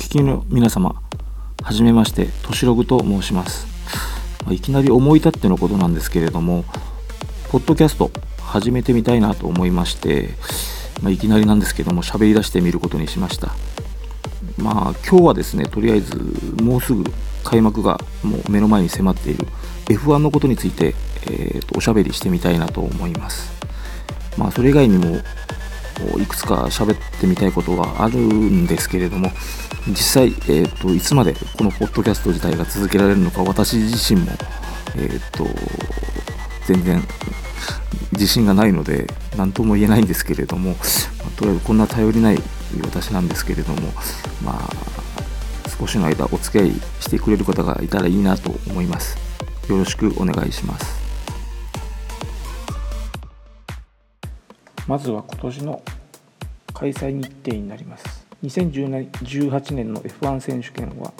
聞きの皆様はじめましてとしログと申します。いきなり思い立ってのことなんですけれどもポッドキャスト始めてみたいなと思いまして、まあ、いきなりなんですけども喋り出してみることにしました。まあ今日はですねとりあえずもうすぐ開幕がもう目の前に迫っている F1 のことについて、えー、とおしゃべりしてみたいなと思います。まあそれ以外にもいくつか喋ってみたいことはあるんですけれども実際、えーと、いつまでこのポッドキャスト自体が続けられるのか私自身も、えーと、全然自信がないので何とも言えないんですけれども、とりあえずこんな頼りない私なんですけれどもまあ少しの間お付き合いしてくれる方がいたらいいなと思います。よろしくお願いします。まずは今年の開催日程になります。2018年の F1 選手権は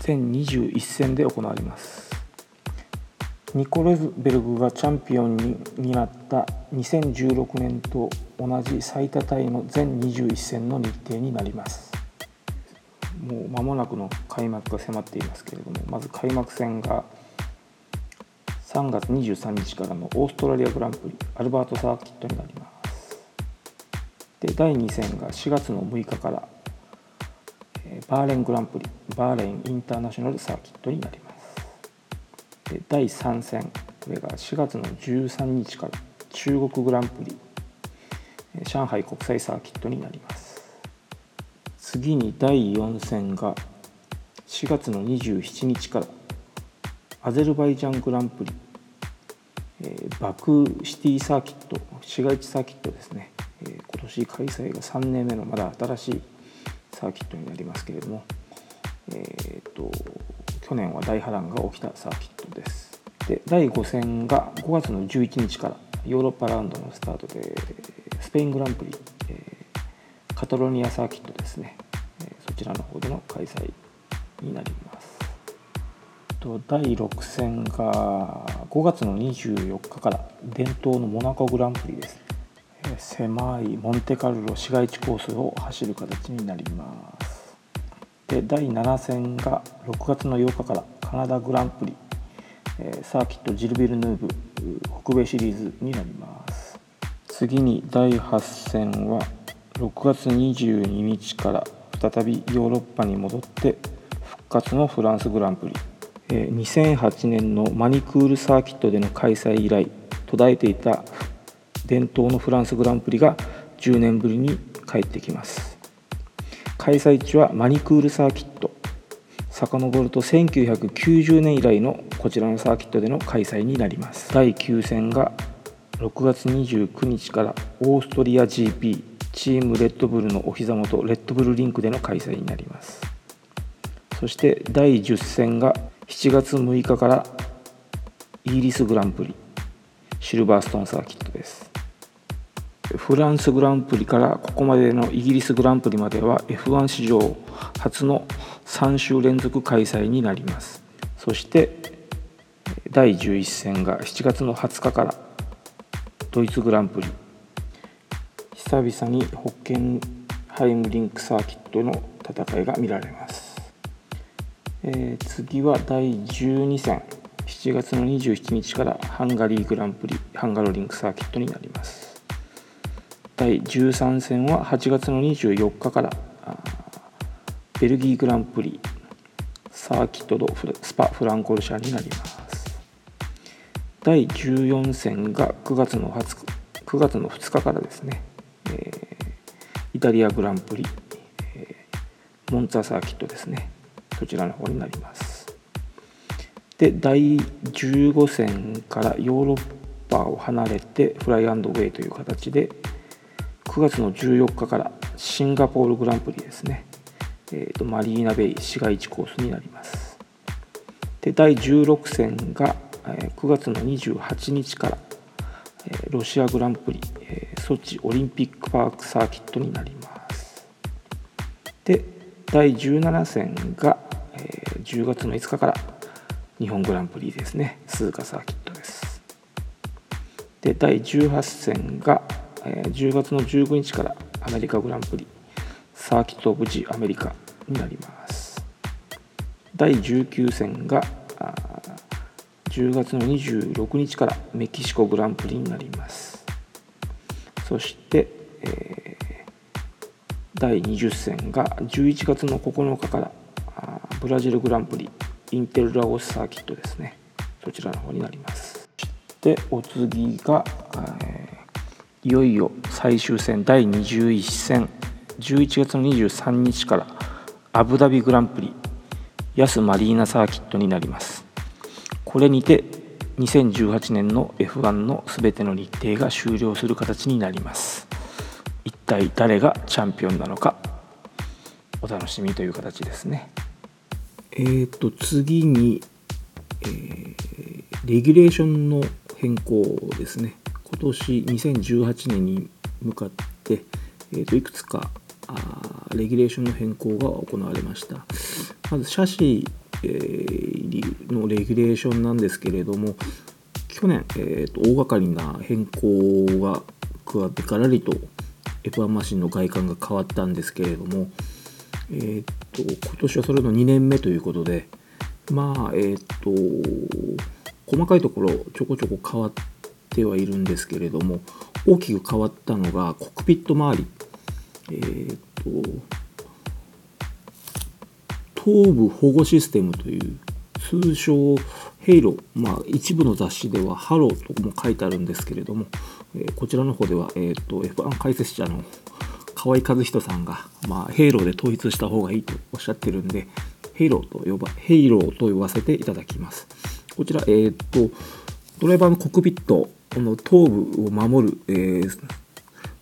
全21戦で行われます。ニコ・レズベルグがチャンピオンになった2016年と同じ最多タイの全21戦の日程になります。もう間もなくの開幕が迫っていますけれどもまず開幕戦が3月23日からのオーストラリアグランプリアルバートサーキットになります。で第2戦が4月の6日からバーレングランプリバーレンインターナショナルサーキットになります。で第3戦これが4月の13日から中国グランプリ上海国際サーキットになります。次に第4戦が4月の27日からアゼルバイジャングランプリ、えー、バクシティサーキット市街地サーキットですね、開催が3年目のまだ新しいサーキットになりますけれども、えーと、去年は大波乱が起きたサーキットです。で第5戦が5月の11日からヨーロッパラウンドのスタートでスペイングランプリ、えー、カタロニアサーキットですね、そちらの方での開催になります。と第6戦が5月の24日から伝統のモナコグランプリです狭いモンテカルロ市街地コースを走る形になります。で第7戦が6月の8日からカナダグランプリサーキットジルビルヌーブ北米シリーズになります。次に第8戦は6月22日から再びヨーロッパに戻って復活のフランスグランプリ。2008年のマニクールサーキットでの開催以来途絶えていた伝統のフランスグランプリが10年ぶりに帰ってきます。開催地はマニクールサーキット。遡ると1990年以来のこちらのサーキットでの開催になります。第9戦が6月29日からオーストリア GP チームレッドブルのお膝元レッドブルリンクでの開催になります。そして第10戦が7月6日からイギリスグランプリシルバーストーンサーキット。フランスグランプリからここまでのイギリスグランプリまでは F1 史上初の3週連続開催になります。そして第11戦が7月の20日からドイツグランプリ。久々にホッケンハイムリンクサーキットの戦いが見られます。えー、次は第12戦。7月の27日からハンガリーグランプリハンガロリンクサーキットになります。第13戦は8月の24日からベルギーグランプリサーキットドスパフランコルシャになります。第14戦が9月の20日9月の2日からですね、えー、イタリアグランプリ、えー、モンツァサーキットですね。そちらの方になります。で第15戦からヨーロッパを離れてフライアンドウェイという形で9月の14日からシンガポールグランプリですね、えーと、マリーナベイ市街地コースになります。で第16戦が9月の28日からロシアグランプリソチオリンピックパークサーキットになります。で第17戦が10月の5日から日本グランプリですね。鈴鹿サーキットです。で第18戦が10月の15日からアメリカグランプリサーキット・オブ・ジ・アメリカになります。第19戦が10月の26日からメキシコグランプリになります。そして、え、第20戦が11月の9日からブラジルグランプリインテルラオスサーキットですね。そちらの方になります。そしてお次が、えー、いよいよ最終戦第21戦11月の23日からアブダビグランプリヤスマリーナサーキットになります。これにて2018年の F1 の全ての日程が終了する形になります。一体誰がチャンピオンなのかお楽しみという形ですね。えーと次に、えー、レギュレーションの変更ですね。今年2018年に向かって、えー、といくつかあレギュレーションの変更が行われました。まずシャシーのレギュレーションなんですけれども去年、えーと、大掛かりな変更が加わってからりと F1 マシンの外観が変わったんですけれども、えーと、今年はそれの2年目ということでまあえっ、ー、と細かいところちょこちょこ変わっててはいるんですけれども大きく変わったのがコックピット周り。えー、っと頭部保護システムという通称ヘイロー、まあ、一部の雑誌ではハローとも書いてあるんですけれども、えー、こちらの方では、えーと、と F1 解説者の河合和人さんが、まあ、ヘイローで統一した方がいいとおっしゃってるんでヘイローと呼ばヘイローと呼ばせていただきます。こちら、えー、とドライバーのコックピットこの頭部を守る、えー、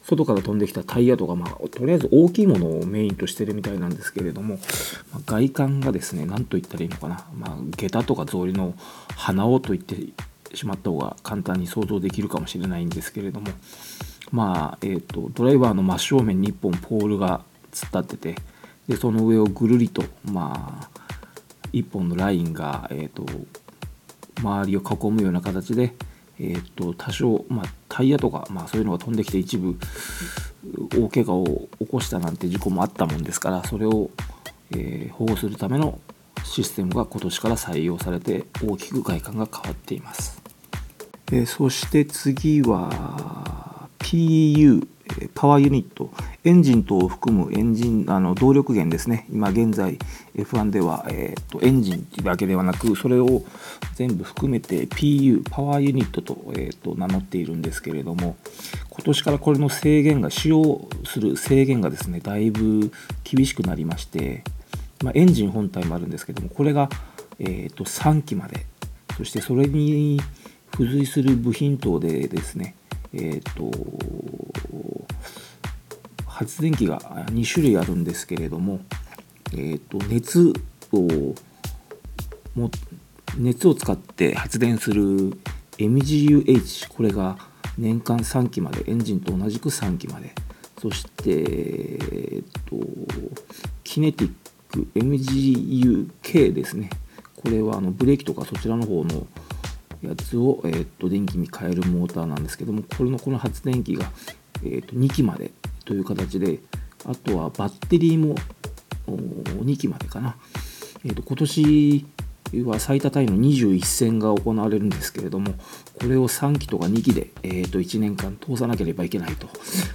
外から飛んできたタイヤとか、まあ、とりあえず大きいものをメインとしてるみたいなんですけれども、まあ、外観がですね何と言ったらいいのかな、まあ、下駄とか草履の鼻緒と言ってしまった方が簡単に想像できるかもしれないんですけれどもまあえーと、ドライバーの真正面に1本ポールが突っ立っててでその上をぐるりとまあ1本のラインが、えーと周りを囲むような形でえー、っと多少、まあ、タイヤとか、まあ、そういうのが飛んできて一部大怪我を起こしたなんて事故もあったもんですからそれを、えー、保護するためのシステムが今年から採用されて大きく外観が変わっています、えー、そして次は PU パワーユニット。エンジン等を含むエンジンあの動力源ですね。今現在 F1 では、えーと、エンジンだけではなくそれを全部含めて PU パワーユニットと,、えーと、名乗っているんですけれども今年からこれの制限が使用する制限がですねだいぶ厳しくなりまして、まあ、エンジン本体もあるんですけどもこれが、えーと3機までそしてそれに付随する部品等でですねえっ、ー、と発電機が2種類あるんですけれども、えーと、熱をも熱を使って発電する MGUH これが年間3機までエンジンと同じく3機まで。そして、えーと、キネティック MGUK ですね。これはあのブレーキとかそちらの方のやつを、えーと、電気に変えるモーターなんですけどもこれのこの発電機が、えーと、2機までという形であとはバッテリーも2機までかな、えーと、今年は最多タイの21戦が行われるんですけれどもこれを3機とか2機で、えー、と1年間通さなければいけないと、ま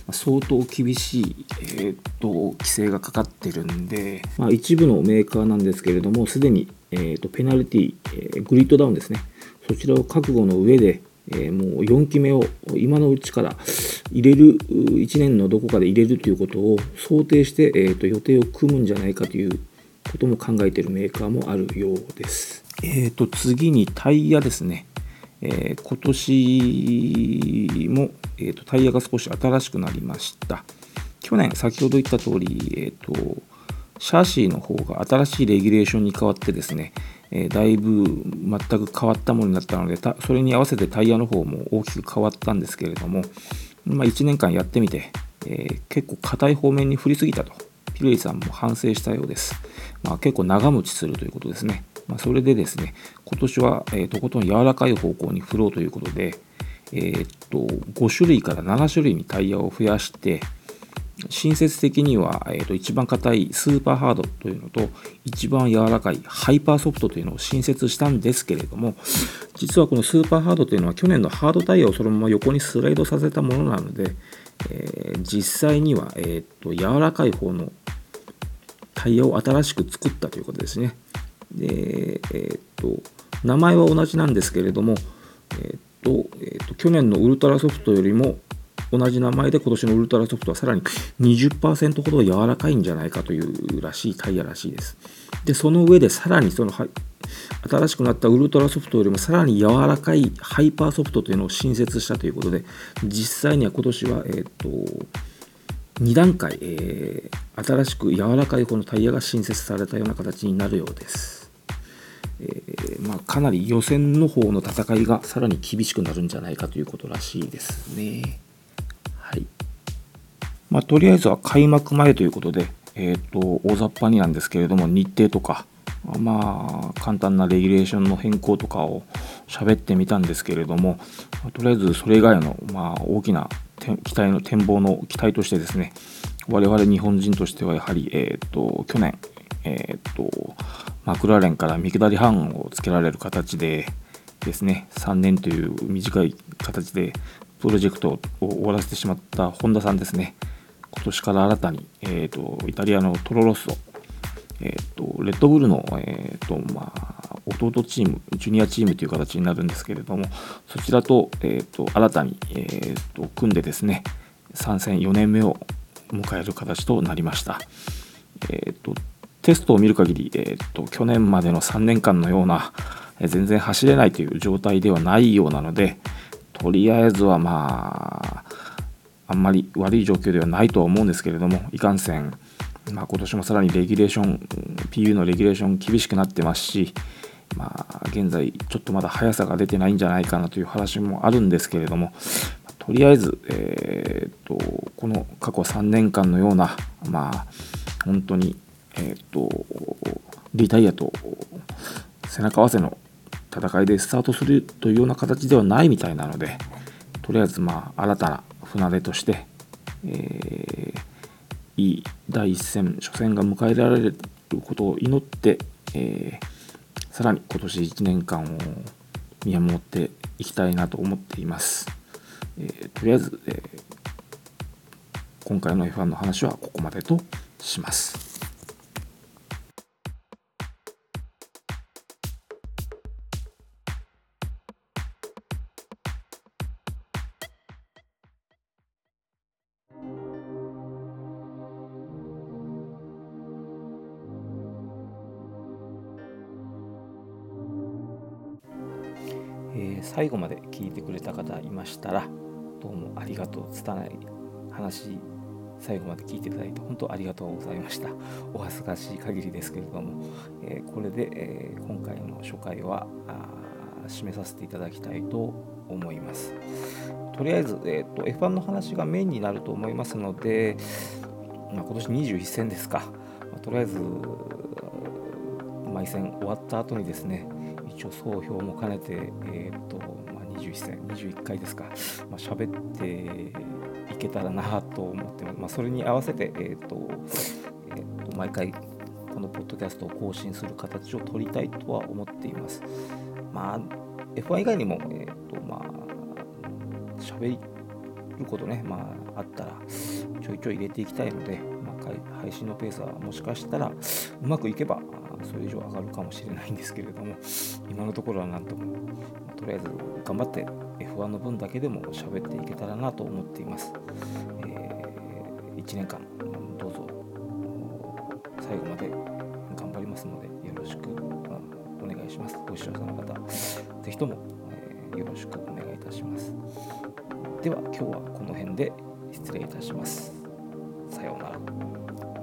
あ、相当厳しい、えー、と規制がかかってるんで、まあ、一部のメーカーなんですけれどもすでに、えー、とペナルティ、えグリッドダウンですね。そちらを覚悟の上で、えー、もう4期目を今のうちから入れる1年のどこかで入れるということを想定して、えーと、予定を組むんじゃないかということも考えているメーカーもあるようです。えーと、次にタイヤですね。えー、今年も、えーと、タイヤが少し新しくなりました。去年、先ほど言った通り、えー、とシャーシーの方が新しいレギュレーションに変わってですね、え、だいぶ全く変わったものになったのでそれに合わせてタイヤの方も大きく変わったんですけれども、まあ、1年間やってみて、え、結構硬い方面に振りすぎたとピルリさんも反省したようです、まあ、結構長持ちするということですね、まあ、それでですね今年は、えー、とことん柔らかい方向に振ろうということで、えー、っと5種類から7種類にタイヤを増やして親切的には、えー、と一番硬いスーパーハードというのと一番柔らかいハイパーソフトというのを新設したんですけれども実はこのスーパーハードというのは去年のハードタイヤをそのまま横にスライドさせたものなので、えー、実際には、えーと、柔らかい方のタイヤを新しく作ったということですね。で、えーと、名前は同じなんですけれども、えーとえーと去年のウルトラソフトよりも同じ名前で今年のウルトラソフトはさらに20%ほど柔らかいんじゃないかというらしいタイヤらしいです。で、その上でさらにその新しくなったウルトラソフトよりもさらに柔らかいハイパーソフトというのを新設したということで、実際には今年は、えーと、2段階、えー、新しく柔らかい方のタイヤが新設されたような形になるようです。えー、まあ、かなり予選の方の戦いがさらに厳しくなるんじゃないかということらしいですね。まあ、とりあえずは開幕前ということで、えーと、大雑把になんですけれども日程とか、まあ、簡単なレギュレーションの変更とかを喋ってみたんですけれども、まあ、とりあえずそれ以外の、まあ、大きな期待の展望の期待としてですね我々日本人としてはやはり、えーと、去年、えーと、マクラーレンから見下り半をつけられる形でですね3年という短い形でプロジェクトを終わらせてしまった本田さんですね。今年から新たに、えーと、イタリアのトロロッソ、えーと、レッドブルの、えーとまあ、弟チームジュニアチームという形になるんですけれどもそちらと,、えー、と新たに、えー、と組んでですね参戦4年目を迎える形となりました。えーと、テストを見る限り、えーと去年までの3年間のような全然走れないという状態ではないようなので、とりあえずはまあんまり悪い状況ではないとは思うんですけれどもいかんせん、まあ、今年もさらにレギュレーション PU のレギュレーション厳しくなってますしまあ現在ちょっとまだ速さが出てないんじゃないかなという話もあるんですけれどもとりあえず、えー、っとこの過去3年間のようなまあ本当にえー、っとリタイアと背中合わせの戦いでスタートするというような形ではないみたいなのでとりあえずまあ新たな船出として、えー、いい第一戦初戦が迎えられることを祈って、えー、さらに今年1年間を見守っていきたいなと思っています。えー、とりあえず、えー、今回の F1 の話はここまでとします。最後まで聞いてくれた方いましたらどうもありがとう拙い話最後まで聞いていただいて本当ありがとうございました。お恥ずかしい限りですけれども、えー、これで、えー、今回の初回は締めさせていただきたいと思います。とりあえず、えーと、F1 の話がメインになると思いますので、まあ、今年21戦ですか、まあ、とりあえず毎戦終わった後にですね一応総評も兼ねて、えーとまあ、21戦21回ですか、まあ、喋っていけたらなと思ってます、まあ、それに合わせて、えーとえーと、毎回このポッドキャストを更新する形を取りたいとは思っています。まあ、F1 以外にも、えーとまあ、喋ることね、まあ、あったらちょいちょい入れていきたいので、まあ、配信のペースはもしかしたらうまくいけばそれ以上上がるかもしれないんですけれども今のところはなんともとりあえず頑張って F1 の分だけでも喋っていけたらなと思っています、えー、1年間どうぞ最後まで頑張りますのでよろしくお願いします。ご視聴者の方ぜひとも、えー、よろしくお願いいたします。では今日はこの辺で失礼いたします。さようなら。